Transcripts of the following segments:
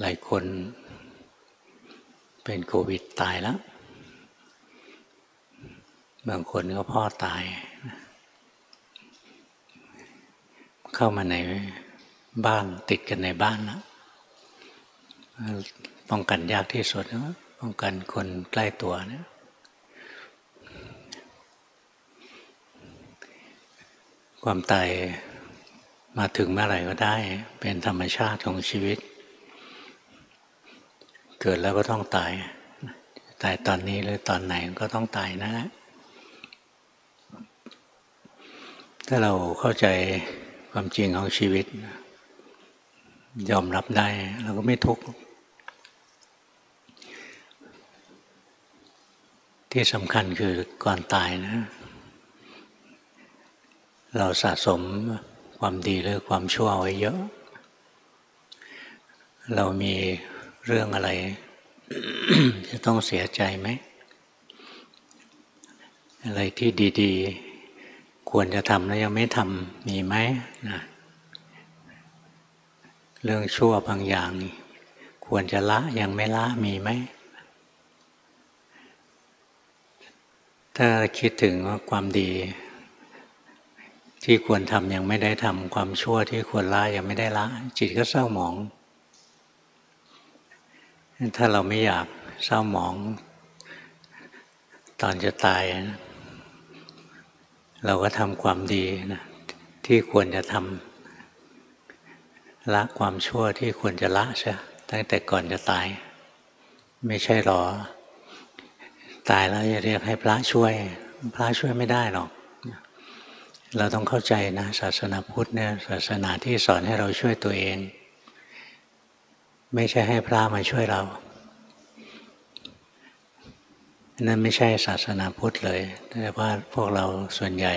หลายคนเป็นโควิดตายแล้ว บางคนก็พ่อตาย เข้ามาในบ้านติดกันในบ้านนะป้องกันยากที่สุดนะป้องกันคนใกล้ตัวเนะความตายมาถึงเมื่อไหร่ก็ได้ เป็นธรรมชาติของชีวิต เกิดแล้วก็ต้องตาย ตายตอนนี้หรือตอนไหนก็ต้องตายนะนะถ้าเราเข้าใจความจริงของชีวิต ยอมรับได้เราก็ไม่ทุกข์ที่สำคัญคือก่อนตายนะ เราสะสมความดีหรือความชั่วไว้เยอะ เรามี เรื่องอะไร จะต้องเสียใจไหม อะไรที่ดีๆ ควรจะทำแล้วยังไม่ทำมีไหมนะเรื่องชั่วบางอย่าง ควรจะละยังไม่ละมีไหม ถ้าคิดถึงว่าความดี ที่ควรทำยังไม่ได้ทำความชั่วที่ควรละยังไม่ได้ละ จิตก็เศร้าหมอง ถ้าเราไม่อยากเศร้าหมองตอนจะตายนะเราก็ทำความดีนะที่ควรจะทำละความชั่วที่ควรจะละใช่ตั้งแต่ก่อนจะตาย ไม่ใช่หรอ ตายแล้วจะเรียกให้พระช่วย พระช่วยไม่ได้หรอก เราต้องเข้าใจนะ ศาสนาพุทธเนี่ยศาสนาที่สอนให้เราช่วยตัวเอง ไม่ใช่ให้พระมาช่วยเรา นั่นไม่ใช่ศาสนาพุทธเลย แต่ว่าพวกเราส่วนใหญ่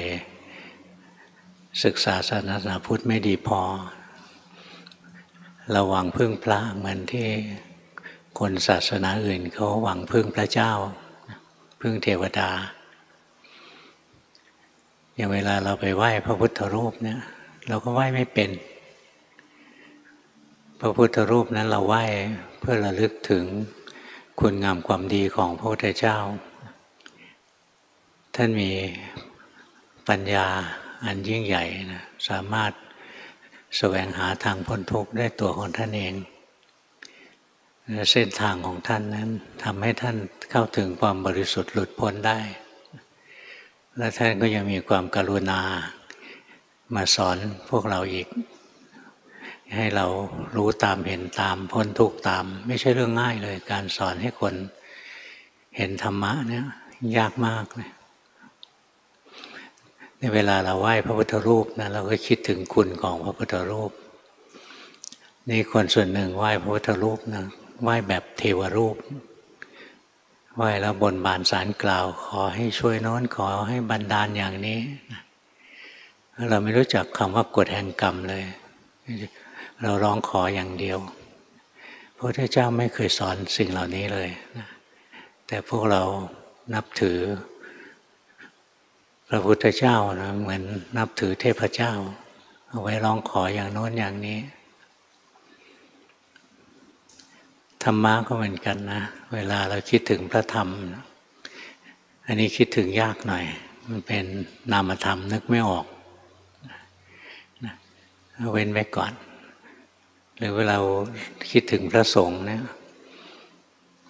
ศึกษาศาสนาพุทธไม่ดีพอ เราหวังพึ่งพระเหมือนที่คนศาสนาอื่นเขาหวังพึ่งพระเจ้า พึ่งเทวดา อย่างเวลาเราไปไหว้พระพุทธรูปเนี่ย เราก็ไหว้ไม่เป็น พระพุทธรูปนั้นเราไหว้เพื่อระลึกถึงคุณงามความดีของพระพุทธเจ้า ท่านมีปัญญาอันยิ่งใหญ่นะสามารถแสวงหาทางพ้นทุกข์ได้ตัวของท่านเอง เส้นทางของท่านนั้นทำให้ท่านเข้าถึงความบริสุทธิ์หลุดพ้นได้ และท่านก็ยังมีความกรุณามาสอนพวกเราอีก ให้เรารู้ตามเห็นตามพ้นทุกตาม ไม่ใช่เรื่องง่ายเลย การสอนให้คนเห็นธรรมะเนี่ยยากมากเลยในเวลาเราไหว้พระพุทธรูปนะเราก็คิดถึงคุณของพระพุทธรูป นี่คนส่วนหนึ่งไหว้พระพุทธรูปนะไหว้แบบเทวรูปไหว้แล้วบนบานสารกล่าว ขอให้ช่วยโน้นขอให้บันดาลอย่างนี้ เราไม่รู้จักคำว่ากฎแห่งกรรมเลย เราร้องขออย่างเดียวพระพุทธเจ้าไม่เคยสอนสิ่งเหล่านี้เลยแต่พวกเรานับถือ พระพุทธเจ้านะเหมือนนับถือเทพเจ้า เอาไว้ร้องขออย่างโน้นอย่างนี้ธรรมะก็เหมือนกันนะ เวลาเราคิดถึงพระธรรม อันนี้คิดถึงยากหน่อย มันเป็นนามธรรมนึกไม่ออกเว้นไว้ก่อน หรือเวลาคิดถึงพระสงฆ์เนี่ย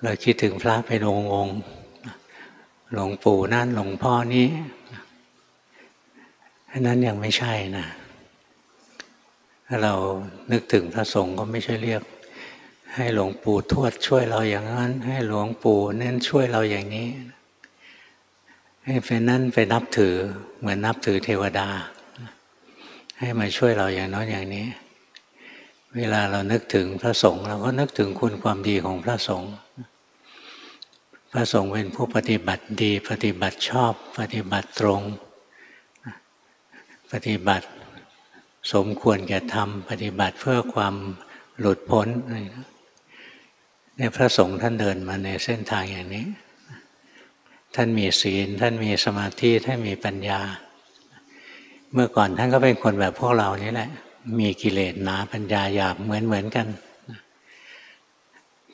เราคิดถึงพระเป็นองค์องค์หลวงปู่นั่นหลวงพ่อนี้อันนั้นยังไม่ใช่นะถ้าเรานึกถึงพระสงฆ์ก็ไม่ใช่เรียก ให้หลวงปู่ทวดช่วยเราอย่างนั้น ให้หลวงปู่เน้นช่วยเราอย่างนี้ ให้เป็นนั่นไปนับถือเหมือนนับถือเทวดา ให้มาช่วยเราอย่างน้อยอย่างนี้ เวลาเรานึกถึงพระสงฆ์เราก็นึกถึงคุณความดีของพระสงฆ์พระสงฆ์เป็นผู้ปฏิบัติดี ปฏิบัติชอบ ปฏิบัติตรง ปฏิบัติสมควรแก่ธรรม ปฏิบัติเพื่อความหลุดพ้นเนี่ยพระสงฆ์ท่านเดินมาในเส้นทางอย่างนี้ ท่านมีศีล ท่านมีสมาธิท่านมีปัญญา เมื่อก่อนท่านก็เป็นคนแบบพวกเรานี่แหละ มีกิเลสหนาปัญญาหยาบเหมือนเหมือนกัน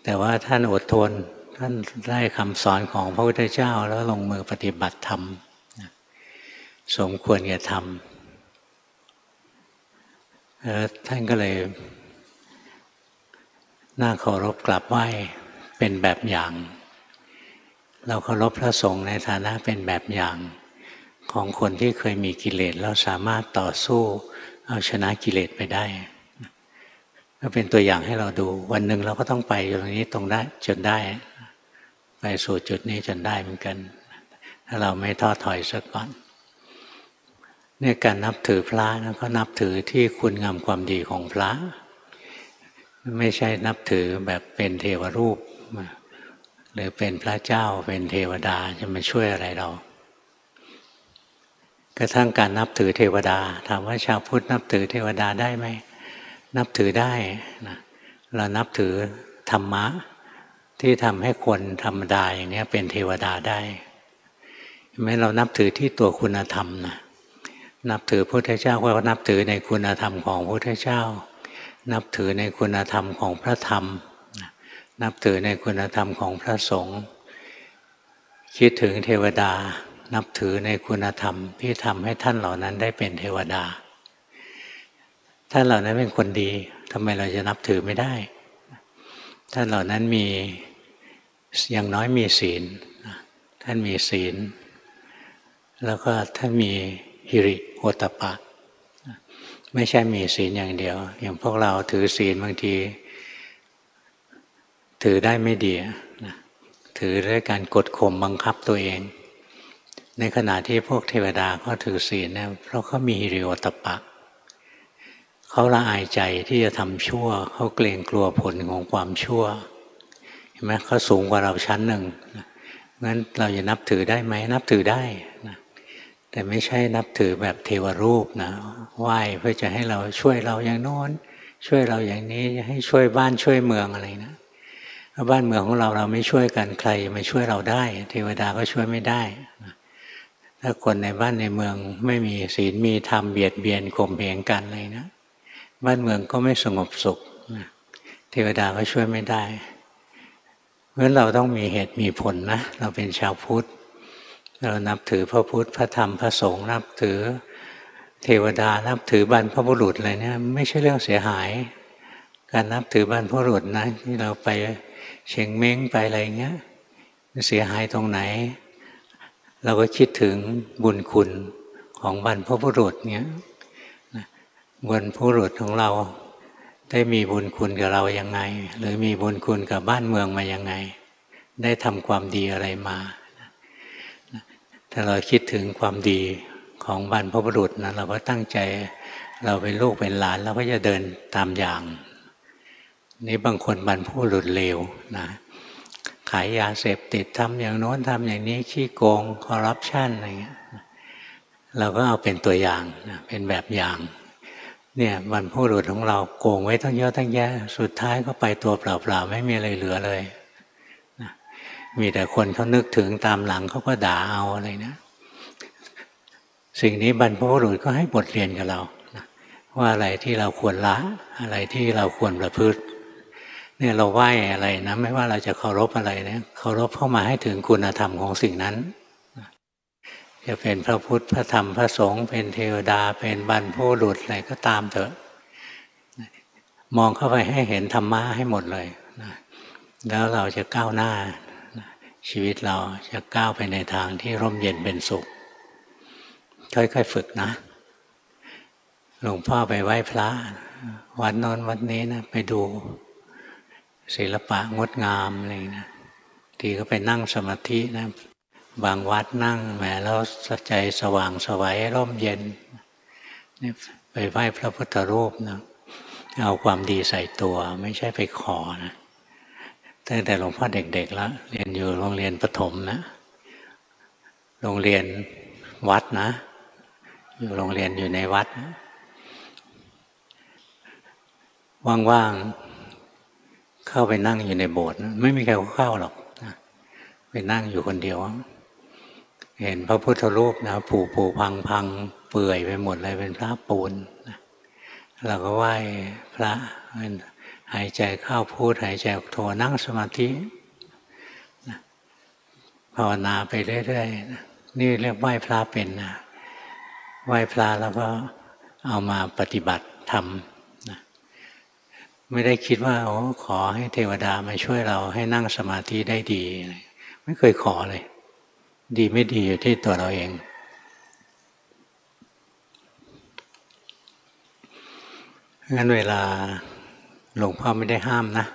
แต่ว่าท่านอดทน ท่านได้คำสอนของพระพุทธเจ้าแล้วลงมือปฏิบัติธรรมสมควรแก่ทำแล้วท่านก็เลยน่าเคารพกลับไหว้เป็นแบบอย่าง เราเคารพพระสงฆ์ในฐานะเป็นแบบอย่าง ของคนที่เคยมีกิเลสแล้วสามารถต่อสู้ เอาชนะกิเลสไปได้ก็เป็นตัวอย่างให้เราดู วันหนึ่งเราก็ต้องไปตรงนี้ตรงได้จนได้ ไปสู่จุดนี้จนได้เหมือนกัน ถ้าเราไม่ท้อถอยซะก่อนเนี่ยการนับถือพระนะก็นับถือที่คุณงามความดีของพระ ไม่ใช่นับถือแบบเป็นเทวรูปหรือเป็นพระเจ้าเป็นเทวดาจะมาช่วยอะไรเรา กระทั่งการนับถือเทวดา ถามว่าชาวพุทธนับถือเทวดาได้ไหมนับถือได้นะเรานับถือธรรมะ ที่ทำให้คนธรรมดาอย่างนี้เป็นเทวดาได้แม้เรานับถือที่ตัวคุณธรรมนะนับถือพระพุทธเจ้าก็นับถือในคุณธรรมของพระพุทธเจ้า นับถือในคุณธรรมของพระธรรม นับถือในคุณธรรมของพระสงฆ์คิดถึงเทวดา นับถือในคุณธรรมที่ทำให้ท่านเหล่านั้นได้เป็นเทวดา ท่านเหล่านั้นเป็นคนดีทำไมเราจะนับถือไม่ได้ ท่านเหล่านั้นมีอย่างน้อยมีศีล ท่านมีศีล แล้วก็ท่านมีฮิริโอตปะ ไม่ใช่มีศีลอย่างเดียว อย่างพวกเราถือศีลบางที ถือได้ไม่ดีถือด้วยการกดข่มบังคับตัวเอง ในขณะที่พวกเทวดาเขาถือศีลเนี่ยเพราะเขามีฮิริโอตปะ เขาละอายใจที่จะทำชั่ว เขาเกรงกลัวผลของความชั่วเห็นไหมเขาสูงกว่าเราชั้นหนึ่งงั้นเราจะนับถือได้ไหมนับถือได้นะแต่ไม่ใช่นับถือแบบเทวรูปนะไหว้เพื่อจะให้เราช่วยเราอย่างโน้นช่วยเราอย่างนี้ให้ช่วยบ้านช่วยเมืองอะไรนะบ้านเมืองของเราเราไม่ช่วยกันใครมาช่วยเราได้ เทวดาก็ช่วยไม่ได้ ถ้าคนในบ้านในเมืองไม่มีศีลมีธรรมเบียดเบียนข่มเหงกันเลยนะ บ้านเมืองก็ไม่สงบสุขเทวดาก็ช่วยไม่ได้เพราะฉะนั้นเราต้องมีเหตุมีผลนะ เราเป็นชาวพุทธ เรานับถือพระพุทธพระธรรมพระสงฆ์นับถือเทวดานับถือบรรพบุรุษอะไรเนี่ยไม่ใช่เรื่องเสียหาย การนับถือบรรพบุรุษนะที่เราไปเชียงเม้งไปอะไรเงี้ยเสียหายตรงไหน เราก็คิดถึงบุญคุณของบรรพบุรุษเนี้ยบนผู้หลุดของเราได้มีบุญคุณกับเรายังไง หรือมีบุญคุณกับบ้านเมืองมายังไง ได้ทำความดีอะไรมาถ้าเราคิดถึงความดีของบรรพบุรุษนะเราก็ตั้งใจเราเป็นลูกเป็นหลานเราก็จะเดินตามอย่างนี่บางคนบรรพบุรุษเลวนะ ขายยาเสพติดทำอย่างโน้นทำอย่างนี้ขี้โกงคอร์รัปชันอะไรเงี้ยเราก็เอาเป็นตัวอย่างเป็นแบบอย่างเนี่ยมันผู้หลุดของเราโกงไว้ทั้งเยอะทั้งแยะ สุดท้ายก็ไปตัวเปล่าๆไม่มีอะไรเหลือเลยนะมีแต่คนเขานึกถึงตามหลังเขาก็ด่าเอาอะไรนะสิ่งนี้บรรพบุรุษก็ให้บทเรียนกับเรานะว่าอะไรที่เราควรละ อะไรที่เราควรประพฤติ เนี่ยเราไหว้อะไรนะไม่ว่าเราจะเคารพอะไรเนี่ยเคารพเข้ามาให้ถึงคุณธรรมของสิ่งนั้นจะเป็นพระพุทธพระธรรมพระสงฆ์เป็นเทวดาเป็นบรรพุรุษอะไรก็ตามเถอะ มองเข้าไปให้เห็นธรรมะให้หมดเลยนะแล้วเราจะก้าวหน้า ชีวิตเราจะก้าวไปในทางที่ร่มเย็นเป็นสุข ค่อยๆฝึกนะ หลวงพ่อไปไหว้พระ วัดนอนวัดนี้นะไปดู ศิลปะงดงามอะไรนะทีก็ไปนั่งสมาธินะบางวัดนั่งแหมแล้วใจสว่างสวัยร่มเย็นนี่ไปไหว้พระพุทธรูปนะเอาความดีใส่ตัวไม่ใช่ไปขอนะตั้งแต่หลวงพ่อเด็กๆแล้วเรียนอยู่โรงเรียนประถมนะโรงเรียนวัดนะ อยู่โรงเรียนอยู่ในวัด ว่างๆ เข้าไปนั่งอยู่ในโบสถ์ไม่มีใครเข้าหรอกไปนั่งอยู่คนเดียว เห็นพระพุทธรูปนะผุผุพังพังเปื่อยไปหมดเลยเป็นพระปูนเราก็ไหว้พระหายใจเข้าพูดหายใจออกโทนั่งสมาธิภาวนาไปเรื่อยๆนี่เรียกไหว้พระเป็นนะไหว้พระแล้วก็เอามาปฏิบัติทำ ไม่ได้คิดว่าโอ้ขอให้เทวดามาช่วยเราให้นั่งสมาธิได้ดี ไม่เคยขอเลย ดีไม่ดีอยู่ที่ตัวเราเอง งั้นเวลาหลวงพ่อไม่ได้ห้ามนะ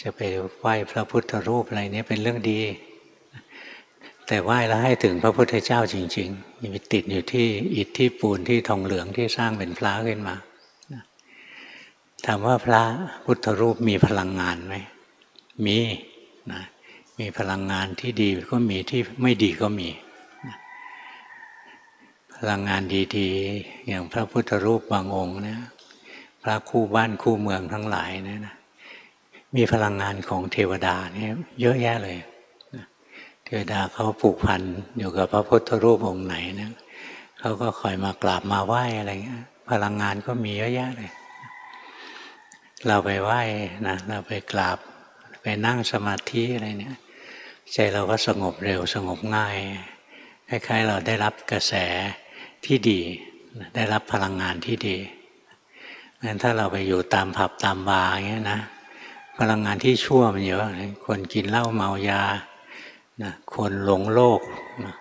จะไปไหว้พระพุทธรูปอะไรนี้เป็นเรื่องดี แต่ไหว้แล้วให้ถึงพระพุทธเจ้าจริงๆอย่าไปติดอยู่ที่อิฐที่ปูนที่ทองเหลืองที่สร้างเป็นพระขึ้นมา ถามว่าพระพุทธรูปมีพลังงานไหมมีนะมีพลังงานที่ดีก็มีที่ไม่ดีก็มี พลังงานดีๆ อย่างพระพุทธรูปบางองค์เนี่ยพระคู่บ้านคู่เมืองทั้งหลายเนี่ยนะมีพลังงานของเทวดาเนี่ยเยอะแยะเลยเทวดาเขาผูกพันอยู่กับพระพุทธรูปองค์ไหนเนี่ยเขาก็คอยมากราบมาไหว้อะไรเงี้ยพลังงานก็มีเยอะแยะเลย เราไปไหว้นะเราไปกราบ ไปนั่งสมาธิอะไรเนี่ย ใจเราก็สงบเร็วสงบง่ายคล้ายๆเราได้รับกระแสที่ดี ได้รับพลังงานที่ดีงั้นถ้าเราไปอยู่ตามผับตามบาร์อย่างเงี้ยนะพลังงานที่ชั่วมันเยอะคนกินเหล้าเมายานะคนหลงโลกนะ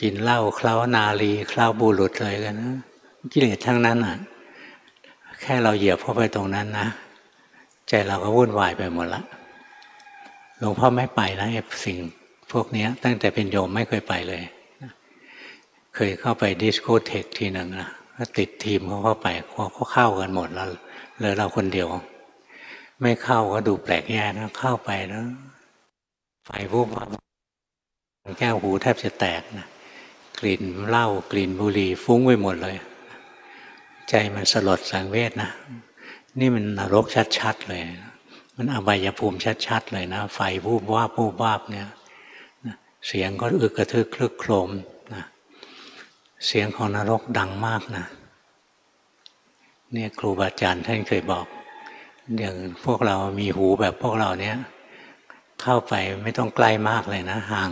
กินเหล้าเคล้านาลีเคล้าบุรุษเลยกันนะกิเลสทั้งนั้นอะ แค่เราเหยียบเข้าไปตรงนั้นนะ ใจเราก็วุ่นวายไปหมดละหลวงพ่อไม่ไปนะไอ้สิ่งพวกนี้ตั้งแต่เป็นโยมไม่เคยไปเลย เคยเข้าไปดิสโกเทคทีหนึ่งนะก็ติดทีมเขาเข้าไปเขาเข้ากันหมดแล้วเหลือเราคนเดียว ไม่เข้าก็ดูแปลกแย่นะเข้าไปแล้วไฟวูบว่าแก้วหูแทบจะแตกนะกลิ่นเหล้ากลิ่นบุหรี่ฟุ้งไปหมดเลย ใจมันสลดสังเวชนะ นี่มันนรกชัดๆเลย มันอบายภูมิชัดๆเลยนะ ไฟวูบว่าบูบวาบเนี่ยเสียงก็อึกกระทึกคลึกโครมนะเสียงของนรกดังมากนะเนี่ยครูบาอาจารย์ท่านเคยบอก อย่างพวกเรามีหูแบบพวกเราเนี้ยเข้าไปไม่ต้องใกล้มากเลยนะ ห่าง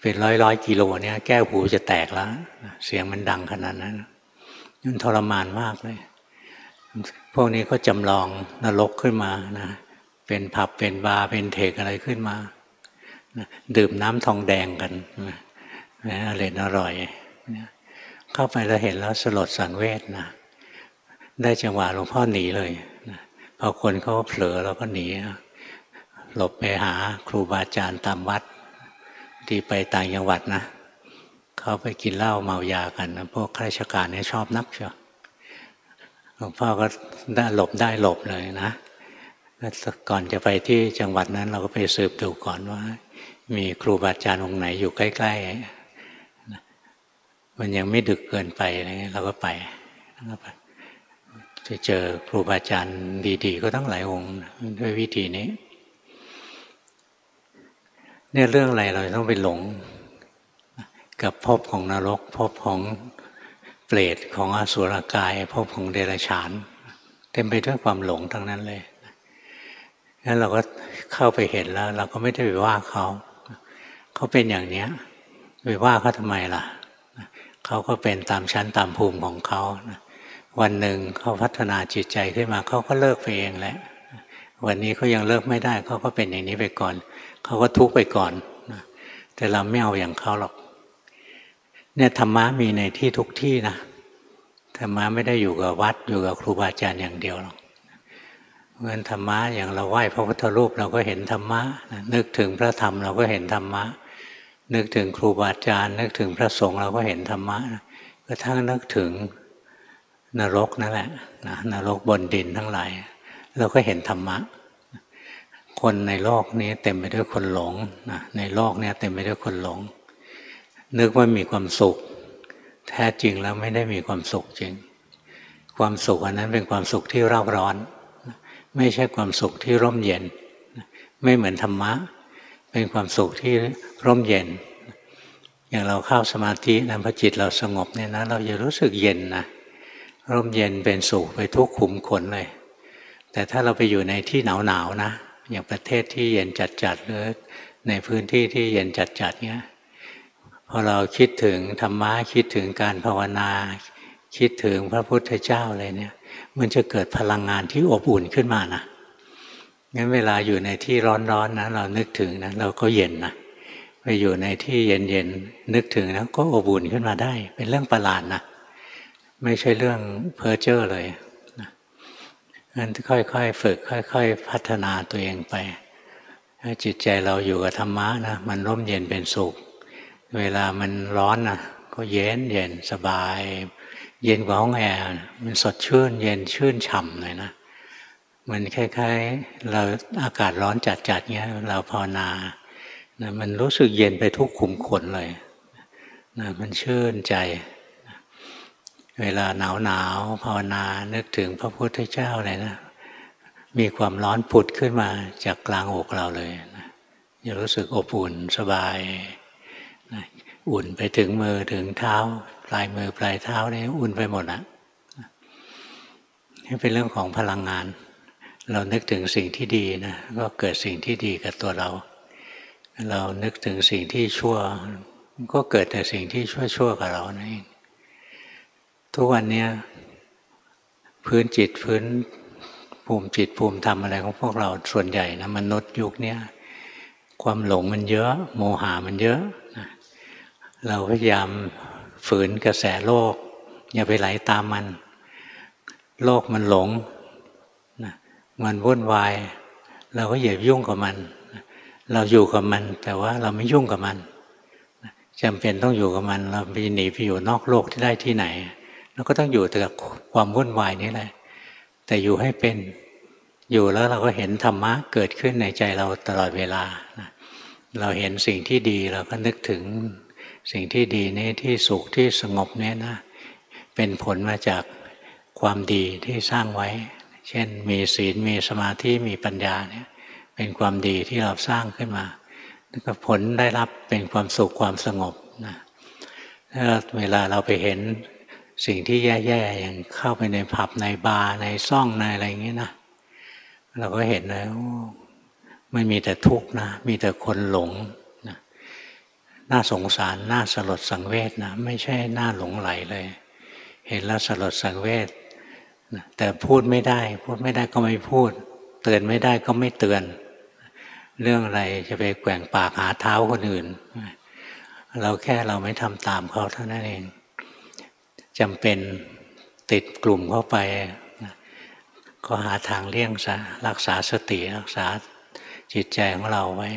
เป็นร้อยร้อยกิโลเนี่ย แก้วหูจะแตกแล้ว เสียงมันดังขนาดนั้น มันทรมานมากเลย พวกนี้ก็จำลองนรกขึ้นมานะเป็นผับเป็นบาร์เป็นเทกอะไรขึ้นมาดื่มน้ำทองแดงกันนะอร่อยอร่อยเข้าไปแล้วเห็นแล้วสลดสังเวชนะได้จังหวะหลวงพ่อหนีเลยนะพอคนเขาเผลอเราก็หนีหลบไปหาครูบาอาจารย์ตามวัด ที่ไปต่างจังหวัดนะ เขาไปกินเหล้าเมายากันนะพวกข้าราชการเนี่ยชอบนักเชียวหลวงพ่อก็ได้หลบได้หลบเลยนะก่อนจะไปที่จังหวัดนั้น เราก็ไปสืบดูก่อนว่า มีครูบาอาจารย์องค์ไหนอยู่ใกล้ๆมันยังไม่ดึกเกินไปอะไรเงี้ยเราก็ไปแล้วไปจะเจอครูบาอาจารย์ดีๆ ก็ตั้งหลายองค์ด้วยวิธีนี้เนี่ยเรื่องอะไรเราต้องไปหลง กับภพของนรกภพของเปรตของอสุรกายภพของเดรัจฉาน เต็มไปด้วยความหลงทั้งนั้นเลยงั้นเราก็เข้าไปเห็นแล้ว เราก็ไม่ได้ไปว่าเขาเขาเป็นอย่างเนี้ยไปว่าเขาทำไมล่ะเขาก็เป็นตามชั้นตามภูมิของเขาวันหนึ่งเขาพัฒนาจิตใจขึ้นมาเขาก็เลิกไปเองแหละวันนี้เขายังเลิกไม่ได้เขาก็เป็นอย่างนี้ไปก่อนเขาก็ทุกข์ไปก่อนแต่เราไม่เอาอย่างเขาหรอก เนี่ยธรรมะมีในที่ทุกที่นะธรรมะไม่ได้อยู่กับวัดอยู่กับครูบาอาจารย์อย่างเดียวหรอกเงินธรรมะอย่างเราไหว้พระพุทธรูปเราก็เห็นธรรมะนึกถึงพระธรรมเราก็เห็นธรรมะ นึกถึงครูบาอาจารย์ นึกถึงพระสงฆ์เราก็เห็นธรรมะกระทั่งนึกถึงนรกนั่นแหละนะนรกบนดินทั้งหลายเราก็เห็นธรรมะ คนในโลกนี้เต็มไปด้วยคนหลงนะในโลกนี้เต็มไปด้วยคนหลง นึกว่ามีความสุข แท้จริงแล้วไม่ได้มีความสุขจริง ความสุขอันนั้นเป็นความสุขที่เร่าร้อน ไม่ใช่ความสุขที่ร่มเย็น ไม่เหมือนธรรมะ เป็นความสุขที่ร่มเย็น อย่างเราเข้าสมาธินะพอจิตเราสงบเนี่ยนะเราจะรู้สึกเย็นนะร่มเย็นเป็นสุขไปทุกขุมขนเลย แต่ถ้าเราไปอยู่ในที่หนาวๆนาวนะ อย่างประเทศที่เย็นจัดๆหรือในพื้นที่ที่เย็นจัดๆเนี้ย อเราคิดถึงธรรมะคิดถึงการภาวนา คิดถึงพระพุทธเจ้าอะไรเนี่ย มันจะเกิดพลังงานที่อบอุ่นขึ้นมานะงั้นเวลาอยู่ในที่ร้อนๆนะเรานึกถึงนะเราก็เย็นนะไปอยู่ในที่เย็นๆนึกถึงนะก็อบอุ่นขึ้นมาได้ เป็นเรื่องประหลาดนะไม่ใช่เรื่องเพ้อเจ้อเลยนะงั้นค่อยๆฝึก ค่อย ๆ พัฒนาตัวเองไปถ้าจิตใจเราอยู่กับธรรมะนะมันร่มเย็นเป็นสุข เวลามันร้อนนะก็เย็นเย็นสบาย เย็นกว่าห้องแอร์มันสดชื่น เย็นชื่นฉ่ำเลยนะ มันคล้ายๆ เราอากาศร้อนจัดๆเงี้ยเราภาวนานะมันรู้สึกเย็นไปทุกขุมขนเลยนะมันชื่นใจ เวลาหนาวหนาวภาวนานึกถึงพระพุทธเจ้าเลยนะ มีความร้อนผุดขึ้นมาจากกลางอกเราเลยนะจะรู้สึกอบอุ่นสบาย อุ่นไปถึงมือถึงเท้า ปลายมือปลายเท้าเนี่ยอุ่นไปหมดนะนี่เป็นเรื่องของพลังงาน เรานึกถึงสิ่งที่ดีนะก็เกิดสิ่งที่ดีกับตัวเรา เรานึกถึงสิ่งที่ชั่ว ก็เกิดแต่สิ่งที่ชั่วชั่วกับเรานั่นเองทุกวันนี้พื้นจิตพื้นภูมิจิตภูมิธรรมอะไรของพวกเราส่วนใหญ่นะมนุษย์ยุคนี้ความหลงมันเยอะ โมหามันเยอะ เราพยายามฝืนกระแสโลก อย่าไปไหลาตามมัน โลกมันหลงนะมันวุ่นวาย เราก็อย่ายุ่งกับมัน เราอยู่กับมัน แต่ว่าเราไม่ยุ่งกับมันจำเป็นต้องอยู่กับมัน เราไปหนีไปอยู่นอกโลกที่ได้ที่ไหนเราก็ต้องอยู่แต่กับความวุ่นวายนี้แหละ แต่อยู่ให้เป็นอยู่แล้วเราก็เห็นธรรมะเกิดขึ้นในใจเราตลอดเวลา เราเห็นสิ่งที่ดีเราก็นึกถึง สิ่งที่ดีนี้ที่สุขที่สงบเนี้นะ เป็นผลมาจากความดีที่สร้างไว้ เช่น มีศีลมีสมาธิมีปัญญาเนี่ยเป็นความดีที่เราสร้างขึ้นมาแล้วก็ผลได้รับเป็นความสุขความสงบนะถ้าเวลาเราไปเห็นสิ่งที่แย่ๆอย่างเข้าไปในผับในบาร์ในซ่องในอะไรอย่างนี้นะเราก็เห็นแล้วไม่มีแต่ทุกข์นะ มีแต่คนหลง น่าสงสารน่าสลดสังเวชนะไม่ใช่น่าหลงไหลเลย เห็นแล้วสลดสังเวชแต่พูดไม่ได้ พูดไม่ได้ก็ไม่พูด เตือนไม่ได้ก็ไม่เตือน เรื่องอะไรจะไปแกว่งปากหาเท้าคนอื่น เราแค่เราไม่ทำตามเขาเท่านั้นเองจำเป็นติดกลุ่มเข้าไป ก็หาทางเลี่ยงซะรักษาสติรักษาจิตใจของเราไว้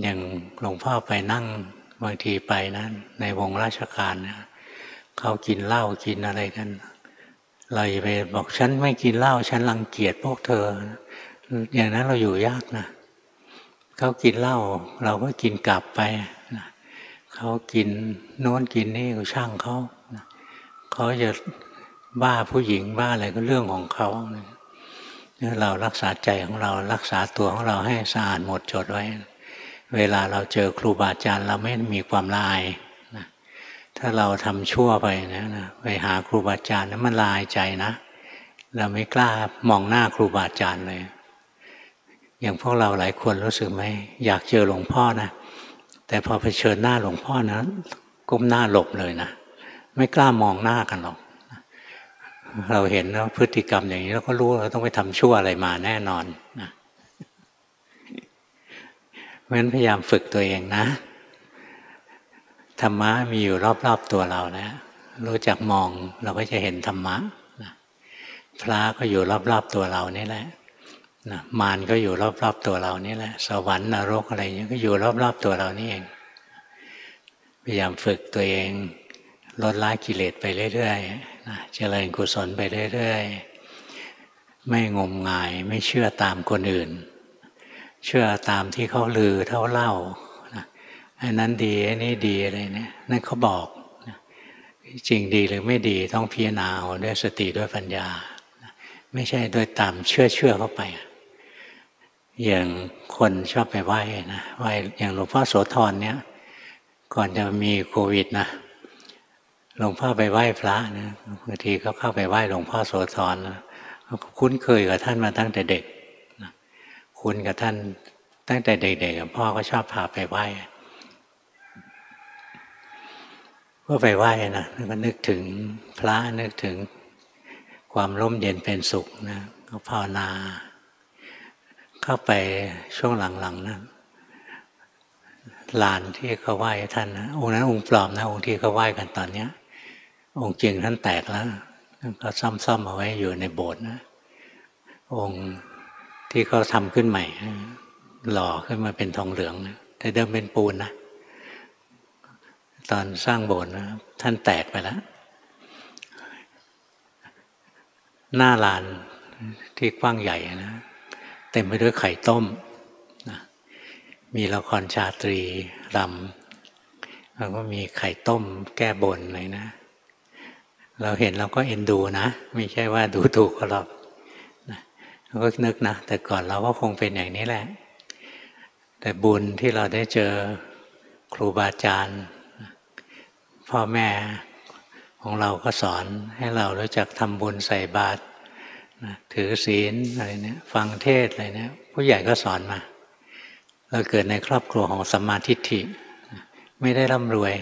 อย่างหลวงพ่อไปนั่งบางทีไปนะในวงราชการเนี่ยเขากินเหล้ากินอะไรกันเราอยไปบอกฉันไม่กินเหล้าฉันรังเกียจพวกเธอ อย่างนั้นเราอยู่ยากนะเขากินเหล้าเราก็กินกลับไปนะเขากินโน้นกินนี่ก็ช่างเขานะเขาจะบ้าผู้หญิงบ้าอะไรก็เรื่องของเขาเรารักษาใจของเรารักษาตัวของเราให้สะอาดหมดจดไว้ เวลาเราเจอครูบาอาจารย์เราไม่มีความลายนะถ้าเราทำชั่วไปนะนะไปหาครูบาอาจารย์นั้นมันลายใจนะ เราไม่กล้ามองหน้าครูบาอาจารย์เลย อย่างพวกเราหลายคนรู้สึกไหมอยากเจอหลวงพ่อนะ แต่พอเผชิญหน้าหลวงพ่อนะก้มหน้าหลบเลยนะไม่กล้ามองหน้ากันหรอกเราเห็นแล้วพฤติกรรมอย่างนี้เราก็รู้เราต้องไปทำชั่วอะไรมาแน่นอนนะ ราะฉะนั้นพยายามฝึกตัวเองนะธรรมะมีอยู่รอบๆตัวเรานะรู้จักมองเราก็จะเห็นธรรมะพระก็อยู่รอบๆตัวเรานี่แหละนะมารก็อยู่รอบๆตัวเรานี่แหละ สวรรค์นรกอะไรอย่างนี้ก็อยู่รอบๆตัวเรานี่เอง พยายามฝึกตัวเอง ลดละกิเลสไปเรื่อยๆนะเจริญกุศลไปเรื่อยๆ ไม่งมงายไม่เชื่อตามคนอื่น เชื่อตามที่เขาลือเท่าเล่าอันนั้นดีอันนี้ดีอะไรเนี่ยนั่นเขาบอกจริงดีหรือไม่ดีต้องพิจารณาด้วยสติด้วยปัญญา ไม่ใช่โดยตามเชื่อเชื่อเข้าไป อย่างคนชอบไปไหว้นะไหว้อย่างหลวงพ่อโสธรเนี่ย ก่อนจะมีโควิดนะหลวงพ่อไปไหว้พระนะบางทีเขาเข้าไปไหว้หลวงพ่อโสธรนะคุ้นเคยกับท่านมาตั้งแต่เด็ก คุ้นกับท่านตั้งแต่เด็กๆพ่อก็ชอบพาไปไหว้ก็ไปไหว้นะก็นึกถึงพระนึกถึงความร่มเย็นเป็นสุขนะก็ภาวนา เข้าไปช่วงหลังๆนะลานที่เขาไหว้ท่านนะองค์นั้นองค์ปลอมนะองค์ที่เขาไหว้กันตอนเนี้ย องค์จริงท่านแตกแล้วก็ซ่อมๆเอาไว้อยู่ในโบสถ์นะ องค์ ที่เขาทำขึ้นใหม่ หล่อขึ้นมาเป็นทองเหลือง แต่เดิมเป็นปูนนะตอนสร้างโบสถ์ท่านแตกไปแล้ว หน้าลานที่กว้างใหญ่นะเต็มไปด้วยไข่ต้มนะมีละครชาตรีรำแล้วก็มีไข่ต้มแก้บนเลยนะ เราเห็นเราก็เอ็นดูนะ ไม่ใช่ว่าดูถูกเขาหรอก ก็นึกนะแต่ก่อนเราก็คงเป็นอย่างนี้แหละ แต่บุญที่เราได้เจอครูบาอาจารย์พ่อแม่ของเราก็สอนให้เรารู้จักทำบุญใส่บาตรถือศีลอะไรเนี่ยฟังเทศอะไรเนี่ยผู้ใหญ่ก็สอนมา เราเกิดในครอบครัวของสัมมาทิฏฐิ ไม่ได้ร่ำรวย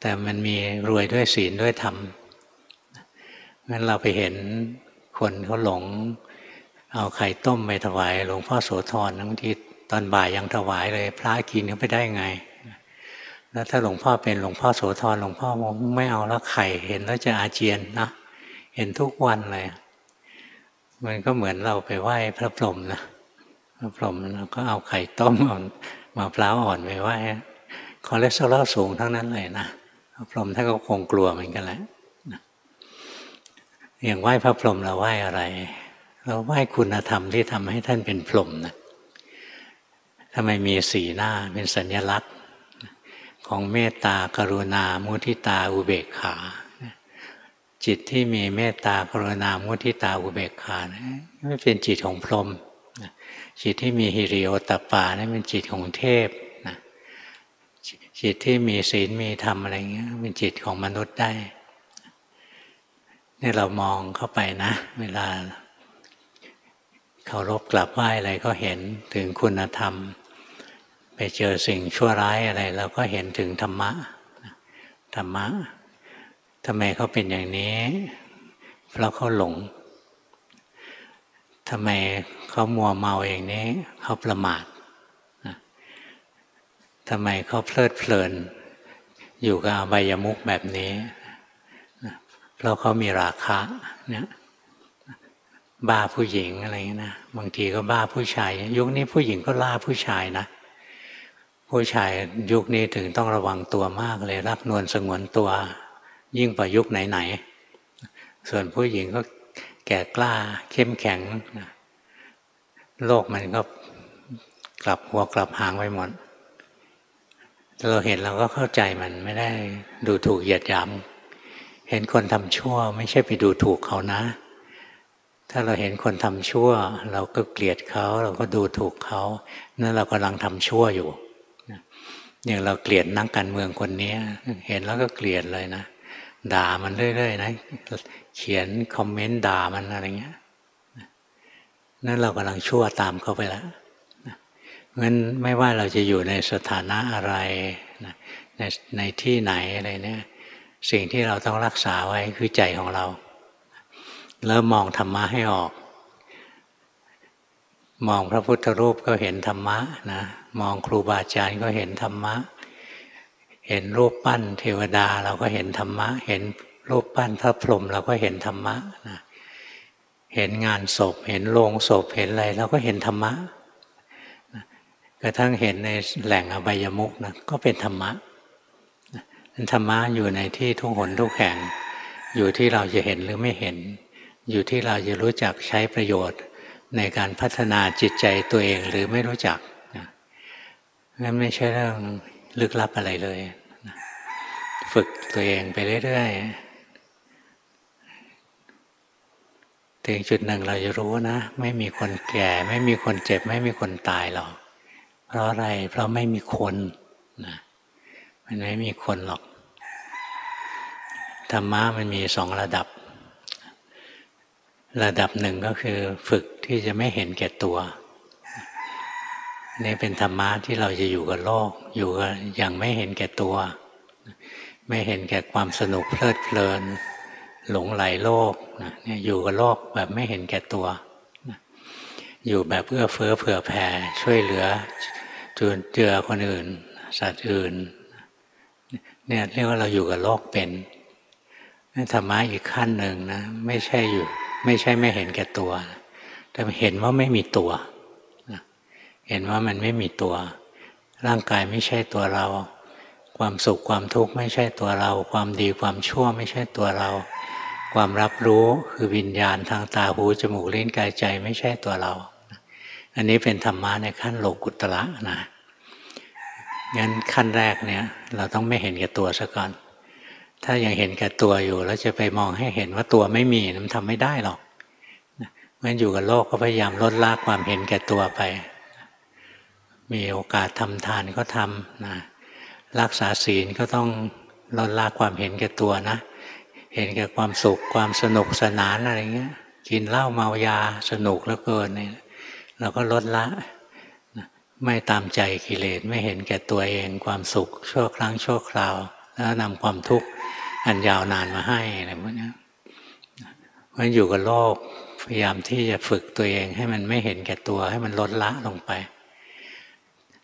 แต่มันมีรวยด้วยศีลด้วยธรรมงั้นเราไปเห็น คนเขาหลง เอาไข่ต้มไปถวาย หลวงพ่อโสธรบางทีตอนบ่ายยังถวายเลย พระกินเขาไปได้ไง แล้วถ้าหลวงพ่อเป็นหลวงพ่อโสธรหลวงพ่อไม่เอาแล้วไข่เห็นแล้วจะอาเจียนนะเห็นทุกวันเลย มันก็เหมือนเราไปไหว้พระพรหมนะพระพรหมเราก็เอาไข่ต้มเอามะพร้าวอ่อนไปไหว้คอเลสเตอรอลสูงทั้งนั้นเลยนะพระพรหมท่านก็คงกลัวเหมือนกันแหละ อย่างไหว้พระพรหมเราไหว้อะไร เราไหว้คุณธรรมที่ทำให้ท่านเป็นพรหมนะทำไมมีสีหน้าเป็นสัญลักษณ์ ของเมตตากรุณา มุทิตาอุเบกขา จิตที่มีเมตตากรุณา มุทิตาอุเบกขาไม่เป็นจิตของพรหมจิตที่มีฮิริโอตปานี่เป็นจิตของเทพจิตที่มีศีลมีธรรมอะไรเงี้ยเป็นจิตของมนุษย์ได้ นี่เรามองเข้าไปนะ เวลาเคารพกลับไหว้อะไรก็เห็นถึงคุณธรรม ไปเจอสิ่งชั่วร้ายอะไร เราก็เห็นถึงธรรมะธรรมะทำไมเขาเป็นอย่างนี้ เพราะเขาหลงทำไมเขามัวเมาอย่างนี้เขาประมาททำไมเขาเพลิดเพลิน อยู่กับอบายมุกแบบนี้ เพราะเขามีราคะเนี่ยบ้าผู้หญิงอะไรเงี้ยนะบางทีก็บ้าผู้ชาย ยุคนี้ผู้หญิงก็ล่าผู้ชายนะผู้ชายยุคนี้ถึงต้องระวังตัวมากเลย รักนวลสงวนตัว ยิ่งกว่ายุคไหนๆส่วนผู้หญิงก็แก่กล้าเข้มแข็งโลกมันก็กลับหัวกลับหางไปหมดเราเห็นเราก็เข้าใจมันไม่ได้ดูถูกเหยียดหยาม เห็นคนทำชั่วไม่ใช่ไปดูถูกเขานะ ถ้าเราเห็นคนทำชั่ว เราก็เกลียดเขา เราก็ดูถูกเขานั่นเรากำลังทำชั่วอยู่อย่างเราเกลียดนักการเมืองคนนี้เห็นแล้วก็เกลียดเลยนะด่ามันเรื่อยๆนะเขียนคอมเมนต์ด่ามันอะไรเงี้ยนั่นเรากำลังชั่วตามเขาไปแล้วงั้นไม่ว่าเราจะอยู่ในสถานะอะไรในในที่ไหนอะไรเนี่ย สิ่งที่เราต้องรักษาไว้คือใจของเรา เริ่มมองธรรมะให้ออก มองพระพุทธรูปก็เห็นธรรมะนะมองครูบาอาจารย์ก็เห็นธรรมะ เห็นรูปปั้น เทวดาเราก็เห็นธรรมะ เห็นรูปปั้นพระพรหมเราก็เห็นธรรมะนะเห็นงานศพ เห็นโลงศพเห็นอะไรเราก็เห็นธรรมะกระทั่งเห็นในแหล่งอบายมุกนะก็เป็นธรรมะ ธรรมะอยู่ในที่ทุกหนทุกแห่ง อยู่ที่เราจะเห็นหรือไม่เห็น อยู่ที่เราจะรู้จักใช้ประโยชน์ ในการพัฒนาจิตใจตัวเองหรือไม่รู้จักนั่นไม่ใช่เรื่องลึกลับอะไรเลย ฝึกตัวเองไปเรื่อยๆถึงจุดหนึ่งเราจะรู้นะ ไม่มีคนแก่ ไม่มีคนเจ็บ ไม่มีคนตายหรอก เพราะอะไร เพราะไม่มีคนนะ มันไม่มีคนหรอก ธรรมะมันมีสองระดับ ระดับหนึ่งก็คือฝึกที่จะไม่เห็นแก่ตัว นี่เป็นธรรมะที่เราจะอยู่กับโลก อยู่กับอย่างไม่เห็นแก่ตัว ไม่เห็นแก่ความสนุกเพลิดเพลิน หลงไหลโลกนี่อยู่กับโลกแบบไม่เห็นแก่ตัว อยู่แบบเพื่อเฟื้อเผื่อแผ่ช่วยเหลือจุนเจือคนอื่น สัตว์อื่น เนี่ยเรียกว่าเราอยู่กับโลกเป็นธรรมะอีกขั้นหนึ่งนะไม่ใช่อยู่ ไม่ใช่ไม่เห็นแก่ตัว แต่เห็นว่าไม่มีตัวเห็นว่ามันไม่มีตัว ร่างกายไม่ใช่ตัวเรา ความสุขความทุกข์ไม่ใช่ตัวเรา ความดีความชั่วไม่ใช่ตัวเรา ความรับรู้คือวิญญาณทางตาหูจมูกลิ้นกายใจไม่ใช่ตัวเรา อันนี้เป็นธรรมะในขั้นโลกุตระนะ งั้นขั้นแรกเนี่ย เราต้องไม่เห็นแก่ตัวซะก่อน ถ้ายังเห็นแก่ตัวอยู่แล้วจะไปมองให้เห็นว่าตัวไม่มีมันทำไม่ได้หรอกงั้นอยู่กับโลกก็พยายามลดละความเห็นแก่ตัวไป มีโอกาสทำทานก็ทำนะรักษาศีลก็ต้องลดละความเห็นแก่ตัวนะ เห็นแก่ความสุขความสนุกสนานอะไรเงี้ย กินเหล้าเมายาสนุกแล้วเกินเนี่ยเราก็ลดละ ไม่ตามใจกิเลสไม่เห็นแก่ตัวเองความสุข ชั่วครั้งชั่วคราว แล้วนำความทุกข์อันยาวนานมาให้อะไรพวกนี้มันอยู่กับโลกพยายามที่จะฝึกตัวเองให้มันไม่เห็นแก่ตัวให้มันลดละลงไป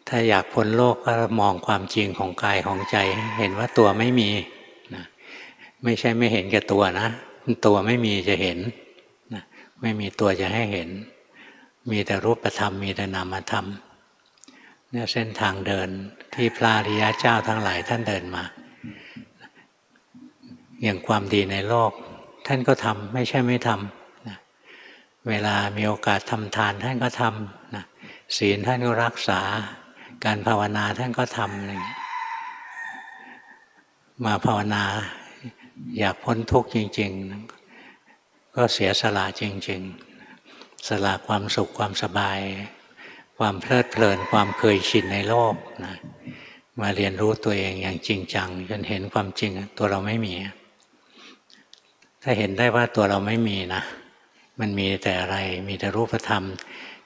ถ้าอยากพ้นโลกก็มองความจริงของกายของใจ เห็นว่าตัวไม่มีนะไม่ใช่ไม่เห็นแก่ตัวนะ ตัวไม่มีจะเห็นนะไม่มีตัวจะให้เห็น มีแต่รูปธรรมมีแต่นามธรรม เนี่ยเส้นทางเดินที่พระริยะเจ้าทั้งหลายท่านเดินมา อย่างความดีในโลก ท่านก็ทำไม่ใช่ไม่ทำนะเวลามีโอกาสทำทานท่านก็ทำนะศีลท่านก็รักษา การภาวนาท่านก็ทำอะไรมาภาวนาอยากพ้นทุกข์จริง ๆ ก็เสียสละจริง ๆ สละความสุขความสบาย ความเพลิดเพลินความเคยชินในโลกนะมาเรียนรู้ตัวเองอย่างจริงจังจนเห็นความจริงตัวเราไม่มี ถ้าเห็นได้ว่าตัวเราไม่มีนะ มันมีแต่อะไรมีแต่รูปธรรม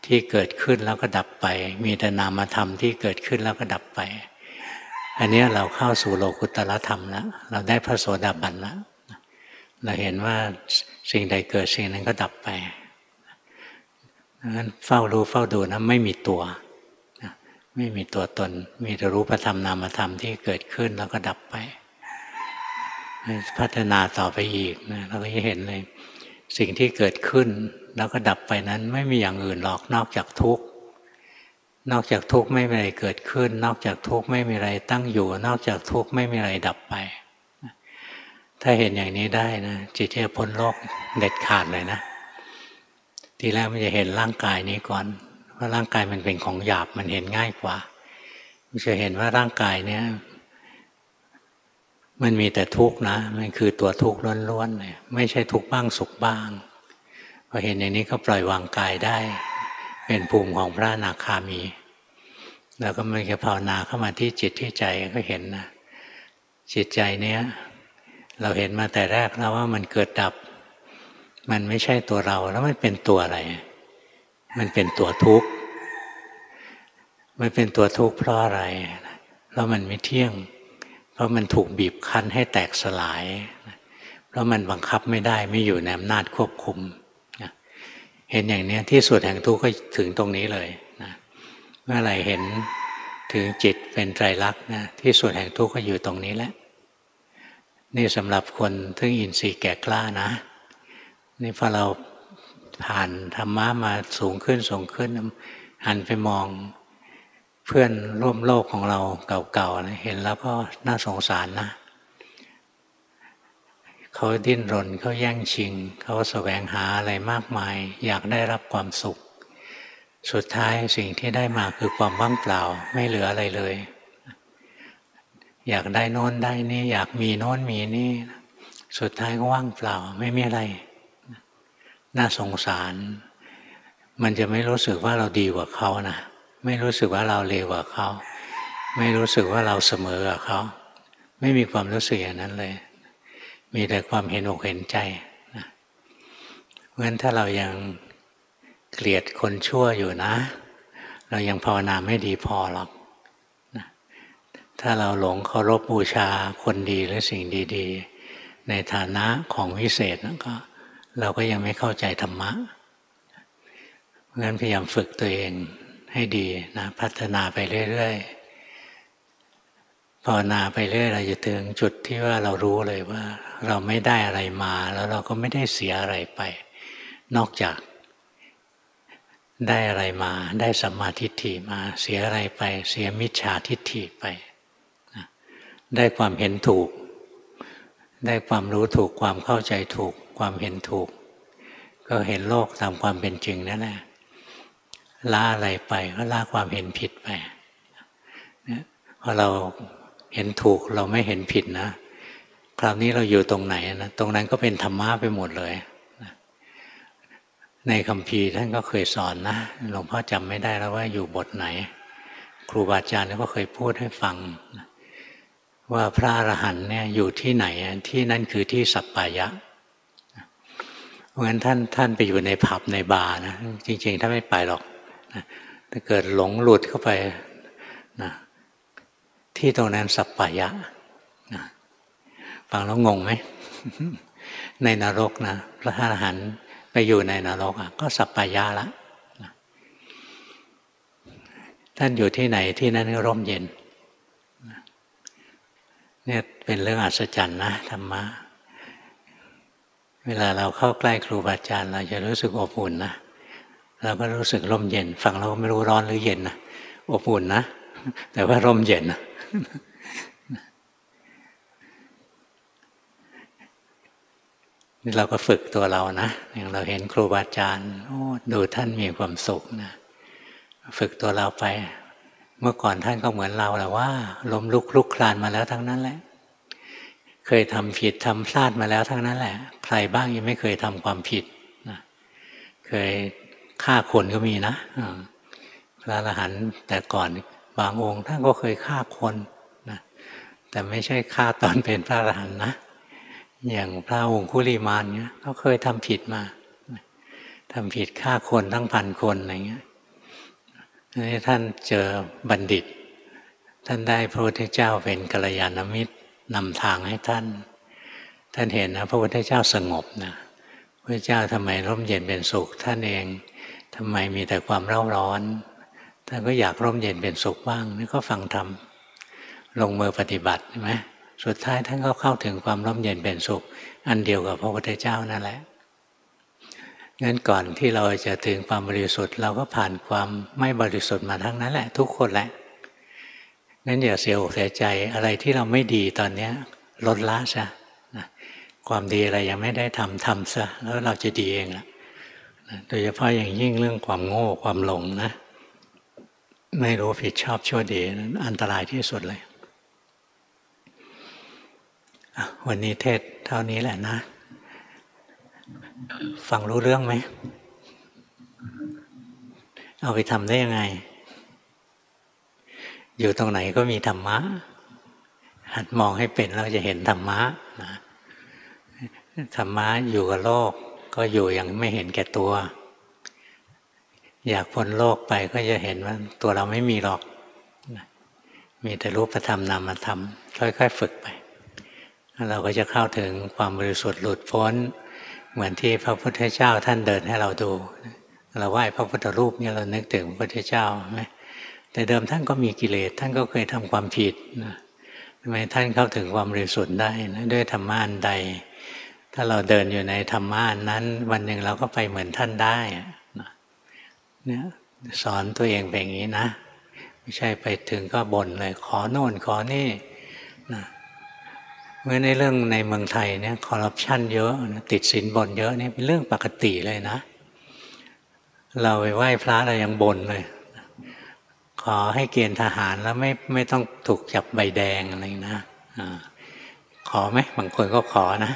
ที่เกิดขึ้นแล้วก็ดับไป มีแต่นามธรรมที่เกิดขึ้นแล้วก็ดับไป อันนี้เราเข้าสู่โลกุตละธรรมแล้วเราได้พระโสดาบันแล้วเราเห็นว่าสิ่งใดเกิดสิ่งนั้นก็ดับไป นั้นเฝ้ารู้เฝ้าดูนะไม่มีตัวไม่มีตัวตน มีแต่รู้ประธรรมนามธรรมที่เกิดขึ้นแล้วก็ดับไป พัฒนาต่อไปอีกนะเราก็จะเห็นเลย สิ่งที่เกิดขึ้น แล้วก็ดับไปนั้น ไม่มีอย่างอื่นหรอกนอกจากทุกข์นอกจากทุกข์ไม่มีอะไรเกิดขึ้น นอกจากทุกข์ไม่มีอะไรตั้งอยู่ นอกจากทุกข์ไม่มีอะไรดับไป ถ้าเห็นอย่างนี้ได้นะจิตจะพ้นโลกเด็ดขาดเลยนะ ทีแรกมันจะเห็นร่างกายนี้ก่อนว่าร่างกายมันเป็นของหยาบมันเห็นง่ายกว่า มันจะเห็นว่าร่างกายเนี้ยมันมีแต่ทุกข์นะมันคือตัวทุกข์ล้วนๆเลยไม่ใช่ทุกข์บ้างสุขบ้างพอเห็นอย่างนี้ก็ปล่อยวางกายได้ เป็นภูมิของพระนาคามี แล้วก็มันจะภาวนาเข้ามาที่จิตที่ใจก็เห็นนะจิตใจเนี้ยเราเห็นมาแต่แรกแล้วว่ามันเกิดดับ มันไม่ใช่ตัวเราแล้วมันเป็นตัวอะไร มันเป็นตัวทุกข์ มันเป็นตัวทุกข์เพราะอะไรเพราะมันไม่เที่ยง เพราะมันถูกบีบคั้นให้แตกสลาย เพราะมันบังคับไม่ได้ไม่อยู่ในอำนาจควบคุม เห็นอย่างนี้ที่สุดแห่งทุกข์ก็ถึงตรงนี้เลยนะเมื่อไหร่เห็นถึงจิตเป็นไตรลักษณ์นะที่สุดแห่งทุกข์ก็อยู่ตรงนี้แหละ นี่สำหรับคนที่อินทรีย์แก่กล้านะ นี่พอเราผ่านธรรมะมาสูงขึ้นสูงขึ้น หันไปมองเพื่อนร่วมโลกของเราเก่าๆเห็นแล้วก็น่าสงสารนะ เขาดิ้นรนเขาแย่งชิง เขาแสวงหาอะไรมากมาย อยากได้รับความสุข สุดท้ายสิ่งที่ได้มาคือความว่างเปล่าไม่เหลืออะไรเลย อยากได้โน้นได้นี่ อยากมีโน้นมีนี่ สุดท้ายก็ว่างเปล่าไม่มีอะไร น่าสงสาร มันจะไม่รู้สึกว่าเราดีกว่าเขานะไม่รู้สึกว่าเราเลวกว่าเขา ไม่รู้สึกว่าเราเสมอกับเขา ไม่มีความรู้สึกอย่างนั้นเลย มีแต่ความเห็นอกเห็นใจนะเพราะฉะนั้นถ้าเรายังเกลียดคนชั่วอยู่นะ เรายังภาวนาไม่ดีพอหรอกนะถ้าเราหลงเคารพบูชาคนดีหรือสิ่งดี ๆ ในฐานะของวิเศษก็ เราก็ยังไม่เข้าใจธรรมะเพราะฉะนั้นพยายามฝึกตัวเองให้ดีนะพัฒนาไปเรื่อยๆภาวนาไปเรื่อยเราจะถึงจุดที่ว่าเรารู้เลยว่า เราไม่ได้อะไรมาแล้วเราก็ไม่ได้เสียอะไรไป นอกจากได้อะไรมาได้สัมมาทิฏฐิมาเสียอะไรไป เสียมิจฉาทิฏฐิไป ได้ความเห็นถูก ได้ความรู้ถูกความเข้าใจถูก ความเห็นถูก ก็เห็นโลกตามความเป็นจริงนั่นแหละละอะไรไปก็ละความเห็นผิดไปพอเราเห็นถูกเราไม่เห็นผิดนะคราวนี้เราอยู่ตรงไหนนะตรงนั้นก็เป็นธรรมะไปหมดเลยในคำพีท่านก็เคยสอนนะหลวงพ่อจำไม่ได้แล้วว่าอยู่บทไหน ครูบาอาจารย์ก็เคยพูดให้ฟัง ว่าพระอรหันต์เนี่ยอยู่ที่ไหนที่นั่นคือที่สัปปายะ ราะฉะนั้นท่านท่านไปอยู่ในผับในบาร์นะจริงๆท่านไม่ไปหรอกถ้าเกิดหลงหลุดเข้าไปนะที่ตรงนั้นสัปปายะนะฟังแล้วงงไหมในนรกนะพระอรหันต์ไปอยู่ในนรกก็สัปปายะละท่านอยู่ที่ไหนที่นั่นก็ร่มเย็นเนี่ยเป็นเรื่องอัศจรรย์นะธรรมะ เวลาเราเข้าใกล้ครูบาอาจารย์ เราจะรู้สึกอบอุ่นนะเราก็รู้สึกร่มเย็น ฟังเราก็ไม่รู้ร้อนหรือเย็นนะอบอุ่นนะแต่ว่าร่มเย็นนะนี่เราก็ฝึกตัวเรานะอย่างเราเห็นครูบาอาจารย์โอ้ดูท่านมีความสุขนะฝึกตัวเราไป เมื่อก่อนท่านก็เหมือนเราแหละว่าล้มลุกลุกคลานมาแล้วทั้งนั้นแหละ เคยทำผิดทำพลาดมาแล้วทั้งนั้นแหละ ใครบ้างยังไม่เคยทำความผิดนะเคยฆ่าคนก็มีนะพระอรหันต์แต่ก่อนบางองค์ท่านก็เคยฆ่าคนนะแต่ไม่ใช่ฆ่าตอนเป็นพระอรหันต์นะ อย่างพระองค์คุลิมานเนี่ยเขาเคยทำผิดมาทำผิดฆ่าคนทั้งพันคนอะไรเงี้ยนี่ท่านเจอบัณฑิต ท่านได้พระพุทธเจ้าเป็นกัลยาณมิตร นำทางให้ท่าน ท่านเห็นนะพระพุทธเจ้าสงบนะพระเจ้าทำไมร่มเย็นเป็นสุข ท่านเองทำไมมีแต่ความเร่าร้อน ท่านก็อยากร่มเย็นเป็นสุขบ้างนี่ก็ฟังธรรมลงมือปฏิบัติใช่ไหมสุดท้ายท่านก็เข้าถึงความร่มเย็นเป็นสุข อันเดียวกับพระพุทธเจ้านั่นแหละงั้นก่อนที่เราจะถึงความบริสุทธิ์ เราก็ผ่านความไม่บริสุทธิ์มาทั้งนั้นแหละ ทุกคนแหละ งั้นอย่าเสียอกเสียใจอะไรที่เราไม่ดีตอนนี้ลดละซะนะความดีอะไรยังไม่ได้ทำทำซะแล้วเราจะดีเองละโดยเฉพาะอย่างยิ่งเรื่องความโง่ความหลงนะไม่รู้ผิดชอบชั่วดีนั้นอันตรายที่สุดเลย วันนี้เทศเท่านี้แหละนะ ฟังรู้เรื่องไหม เอาไปทำได้ยังไง อยู่ตรงไหนก็มีธรรมะ หัดมองให้เป็นเราจะเห็นธรรมะนะธรรมะอยู่กับโลก ก็อยู่อย่างไม่เห็นแก่ตัว อยากพ้นโลกไปก็จะเห็นว่าตัวเราไม่มีหรอก มีแต่รูปธรรมนามธรรมค่อยๆฝึกไปเราก็จะเข้าถึงความบริสุทธิ์หลุดพ้น เหมือนที่พระพุทธเจ้าท่านเดินให้เราดู เราไหว้พระพุทธรูปเนี่ยเรานึกถึงพระพุทธเจ้าไหม แต่เดิมท่านก็มีกิเลสท่านก็เคยทำความผิดนะทำไมท่านเข้าถึงความบริสุทธิ์ได้นะด้วยธรรมะอันใด ถ้าเราเดินอยู่ในธรรมะนนั้น วันหนึ่งเราก็ไปเหมือนท่านได้นะเนี่ยสอนตัวเองแบบนี้นะ ไม่ใช่ไปถึงก็บ่นเลย ขอโน่นขอนี่นะเมื่อในเรื่องในเมืองไทยเนี่ยคอร์รัปชันเยอะติดสินบนเยอะนี่เป็นเรื่องปกติเลยนะ เราไปไหว้พระเรายังบ่นเลย ขอให้เกณฑ์ทหารแล้วไม่ไม่ต้องถูกจับใบแดงอะไรนะอขอไหมบางคนก็ขอนะ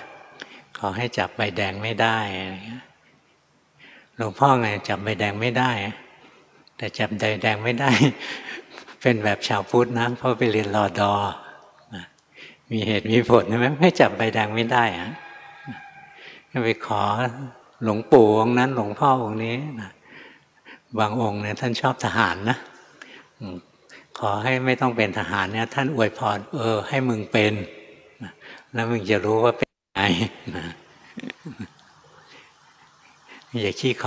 ขอให้จับใบแดงไม่ได้อะไรเงี้ยหลวงพ่อไงจับใบแดงไม่ได้ แต่จับใบแดงไม่ได้ เป็นแบบชาวพุทธนะเพราะไปเรียนรอดอมีเหตุมีผลใช่ไหมไม่จับใบแดงไม่ได้อะไปขอหลวงปู่องค์นั้น หลวงพ่อองค์นี้นะบางองค์เนี่ยท่านชอบทหารนะ ขอให้ไม่ต้องเป็นทหารเนี่ยท่านอวยพรเออ ให้มึงเป็นแล้วมึงจะรู้ว่าเป็นไงนะอย่าขี้ข